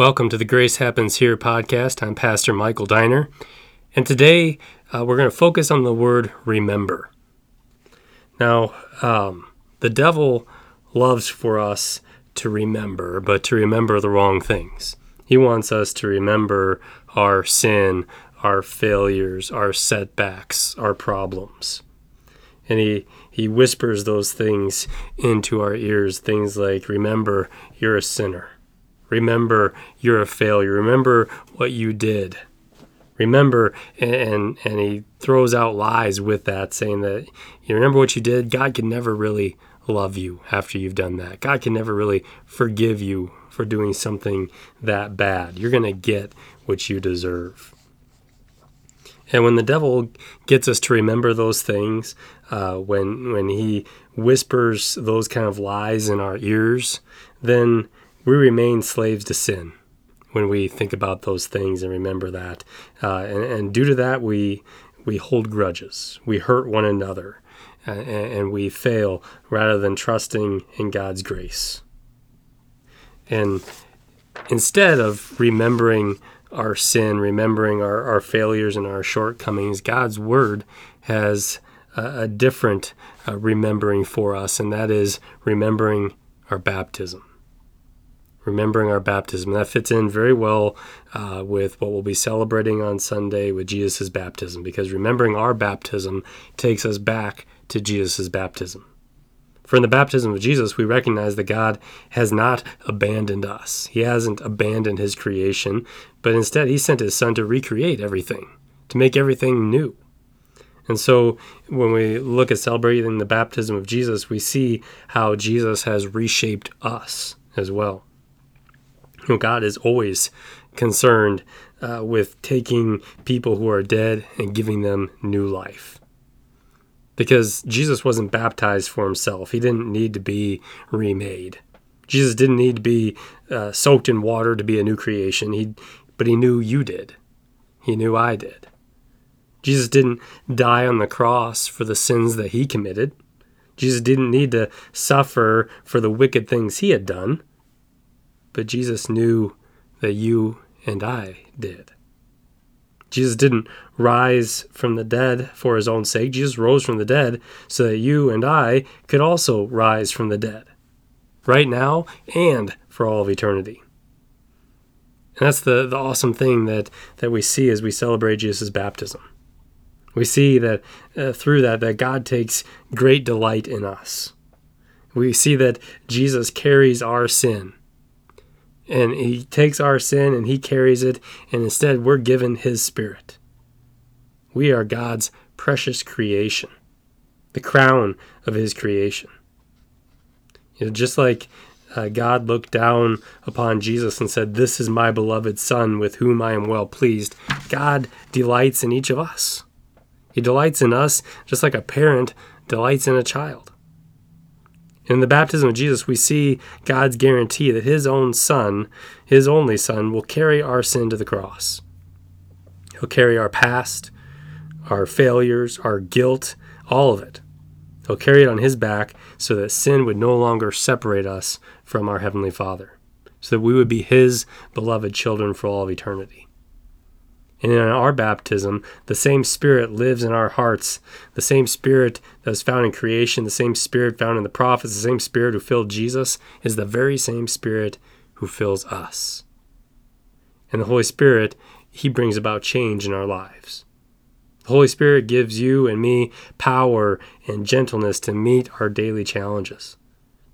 Welcome to the Grace Happens Here podcast. I'm Pastor Michael Diner, and today uh, we're going to focus on the word remember. Now, um, the devil loves for us to remember, but to remember the wrong things. He wants us to remember our sin, our failures, our setbacks, our problems. And he, he whispers those things into our ears, things like, Remember, you're a sinner. Remember, you're a failure. Remember what you did. Remember, and, and he throws out lies with that, saying that you remember what you did. God can never really love you after you've done that. God can never really forgive you for doing something that bad. You're going to get what you deserve. And when the devil gets us to remember those things, uh, when when he whispers those kind of lies in our ears, then we remain slaves to sin when we think about those things and remember that. Uh, and, and, due to that, we we hold grudges, we hurt one another, uh, and, and we fail rather than trusting in God's grace. And instead of remembering our sin, remembering our, our failures and our shortcomings, God's word has a, a different uh, remembering for us, and that is remembering our baptism. Remembering our baptism. That fits in very well uh, with what we'll be celebrating on Sunday with Jesus' baptism, because remembering our baptism takes us back to Jesus' baptism. For in the baptism of Jesus, we recognize that God has not abandoned us. He hasn't abandoned his creation, but instead, he sent his son to recreate everything, to make everything new. And so, when we look at celebrating the baptism of Jesus, we see how Jesus has reshaped us as well. Know, God is always concerned uh, with taking people who are dead and giving them new life because Jesus wasn't baptized for himself. He didn't need to be remade. Jesus didn't need to be uh, soaked in water to be a new creation. He, but he knew you did. He knew I did. Jesus didn't die on the cross for the sins that he committed. Jesus didn't need to suffer for the wicked things he had done. But Jesus knew that you and I did. Jesus didn't rise from the dead for his own sake. Jesus rose from the dead so that you and I could also rise from the dead, right now and for all of eternity. And that's the, the awesome thing that, that we see as we celebrate Jesus' baptism. We see that uh, through that, that God takes great delight in us. We see that Jesus carries our sin and he takes our sin and he carries it, and instead we're given his spirit. We are God's precious creation, the crown of his creation. You know, just like uh, God looked down upon Jesus and said, This is my beloved Son with whom I am well pleased, God delights in each of us. He delights in us just like a parent delights in a child. In the baptism of Jesus, we see God's guarantee that his own Son, his only Son, will carry our sin to the cross. He'll carry our past, our failures, our guilt, all of it. He'll carry it on his back so that sin would no longer separate us from our Heavenly Father, so that we would be his beloved children for all of eternity. And in our baptism, the same Spirit lives in our hearts. The same Spirit that was found in creation, the same Spirit found in the prophets, the same Spirit who filled Jesus is the very same Spirit who fills us. And the Holy Spirit, He brings about change in our lives. The Holy Spirit gives you and me power and gentleness to meet our daily challenges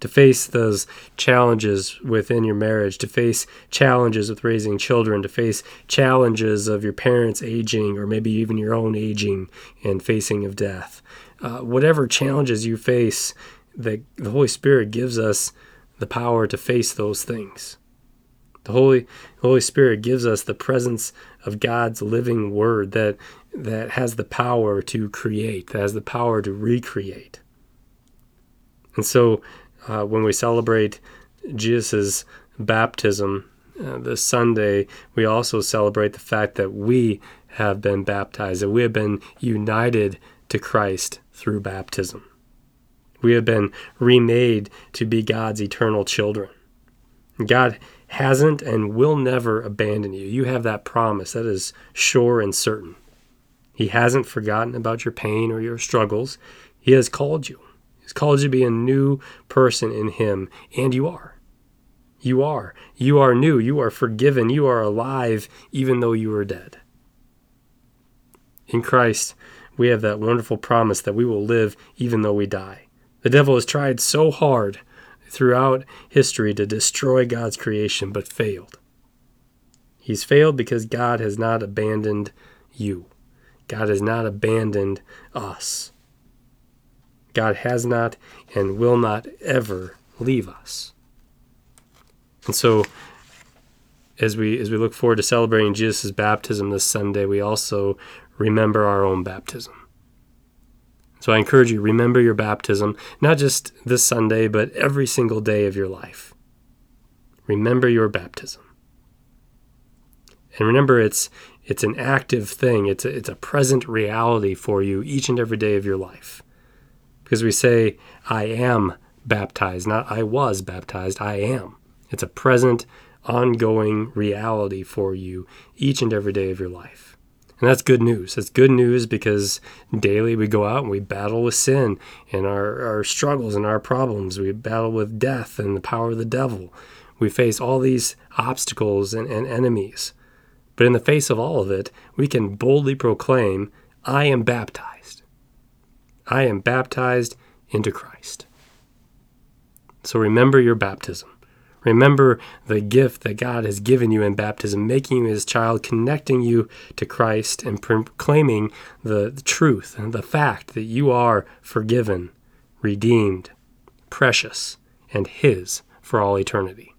to face those challenges within your marriage, to face challenges with raising children, to face challenges of your parents aging or maybe even your own aging and facing of death. Uh, whatever challenges you face, the, the Holy Spirit gives us the power to face those things. The Holy, the Holy Spirit gives us the presence of God's living word that, that has the power to create, that has the power to recreate. And so uh, when we celebrate Jesus' baptism uh, this Sunday, we also celebrate the fact that we have been baptized, that we have been united to Christ through baptism. We have been remade to be God's eternal children. God hasn't and will never abandon you. You have that promise that is sure and certain. He hasn't forgotten about your pain or your struggles. He has called you. He's called you to be a new person in Him, and you are. You are. You are new. You are forgiven. You are alive, even though you were dead. In Christ, we have that wonderful promise that we will live even though we die. The devil has tried so hard throughout history to destroy God's creation, but failed. He's failed because God has not abandoned you. God has not abandoned us. God has not and will not ever leave us. And so as we as we look forward to celebrating Jesus' baptism this Sunday, we also remember our own baptism. So I encourage you, remember your baptism, not just this Sunday, but every single day of your life. Remember your baptism. And remember it's it's an active thing. It's a, it's a present reality for you each and every day of your life. Because we say, I am baptized, not I was baptized, I am. It's a present, ongoing reality for you each and every day of your life. And that's good news. That's good news because daily we go out and we battle with sin and our, our struggles and our problems. We battle with death and the power of the devil. We face all these obstacles and, and enemies. But in the face of all of it, we can boldly proclaim, I am baptized. I am baptized into Christ. So remember your baptism. Remember the gift that God has given you in baptism, making you his child, connecting you to Christ, and proclaiming the, truth and the fact that you are forgiven, redeemed, precious, and his for all eternity.